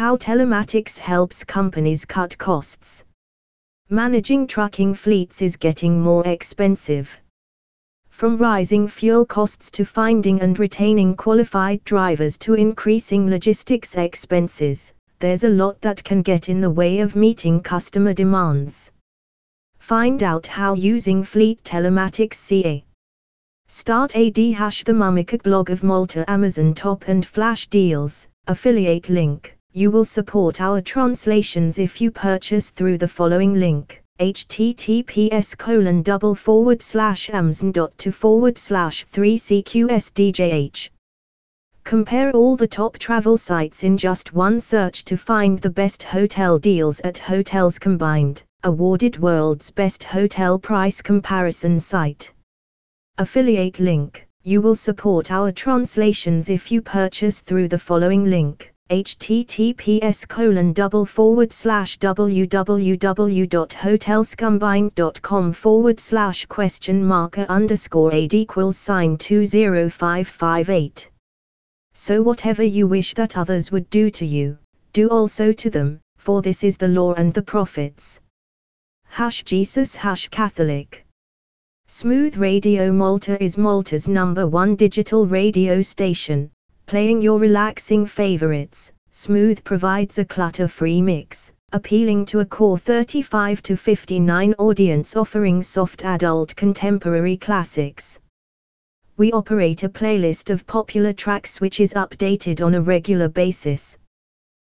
How telematics helps companies cut costs. Managing trucking fleets is getting more expensive. From rising fuel costs to finding and retaining qualified drivers to increasing logistics expenses, there's a lot that can get in the way of meeting customer demands. Find out how using Fleet Telematics CA. Start AD hash the Mummicat blog of Malta Amazon top and flash deals, affiliate link. You will support our translations if you purchase through the following link https colon double forward slash dot to forward slash 3cqsdjh. Compare all the top travel sites in just one search to find the best hotel deals at Hotels Combined, awarded world's best hotel price comparison site. Affiliate link. You will support our translations if you purchase through the following link https colon double forward slash www.hotelscombined.com forward slash question marker underscore aid equals sign 20558. So whatever you wish that others would do to you, do also to them, for this is the law and the prophets. Hash Jesus Hash Catholic. Smooth Radio Malta is Malta's number one digital radio station playing your relaxing favorites, Smooth provides a clutter-free mix, appealing to a core 35 to 59 audience offering soft adult contemporary classics. We operate a playlist of popular tracks which is updated on a regular basis.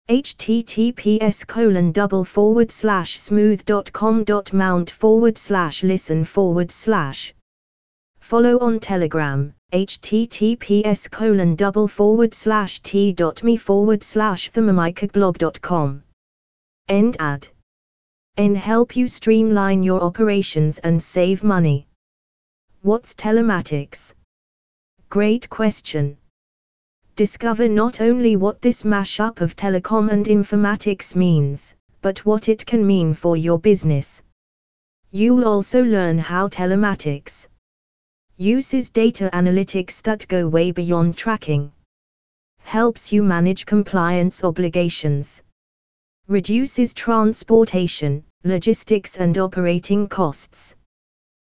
https colon double forward slash smooth.com dot mount forward slash listen forward slash Follow on Telegram, https colon double forward slash t.me forward slash thermomicblog.com. End ad. N help you streamline your operations and save money. What's telematics? Great question. Discover not only what this mashup of telecom and informatics means, but what it can mean for your business. You'll also learn how telematics uses data analytics that go way beyond tracking, helps you manage compliance obligations, reduces transportation, logistics and operating costs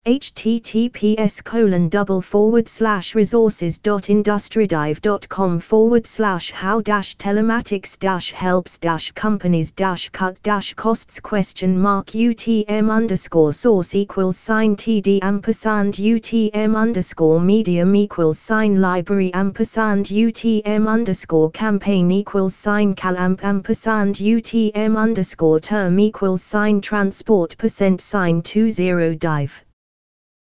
https colon double forward slash resources dot industrydive dot com forward slash how dash telematics dash helps dash companies dash cut dash costs question mark utm underscore source equals sign td ampersand utm underscore medium equals sign library ampersand utm underscore campaign equals sign calamp ampersand utm underscore term equals sign transport percent sign 20 dive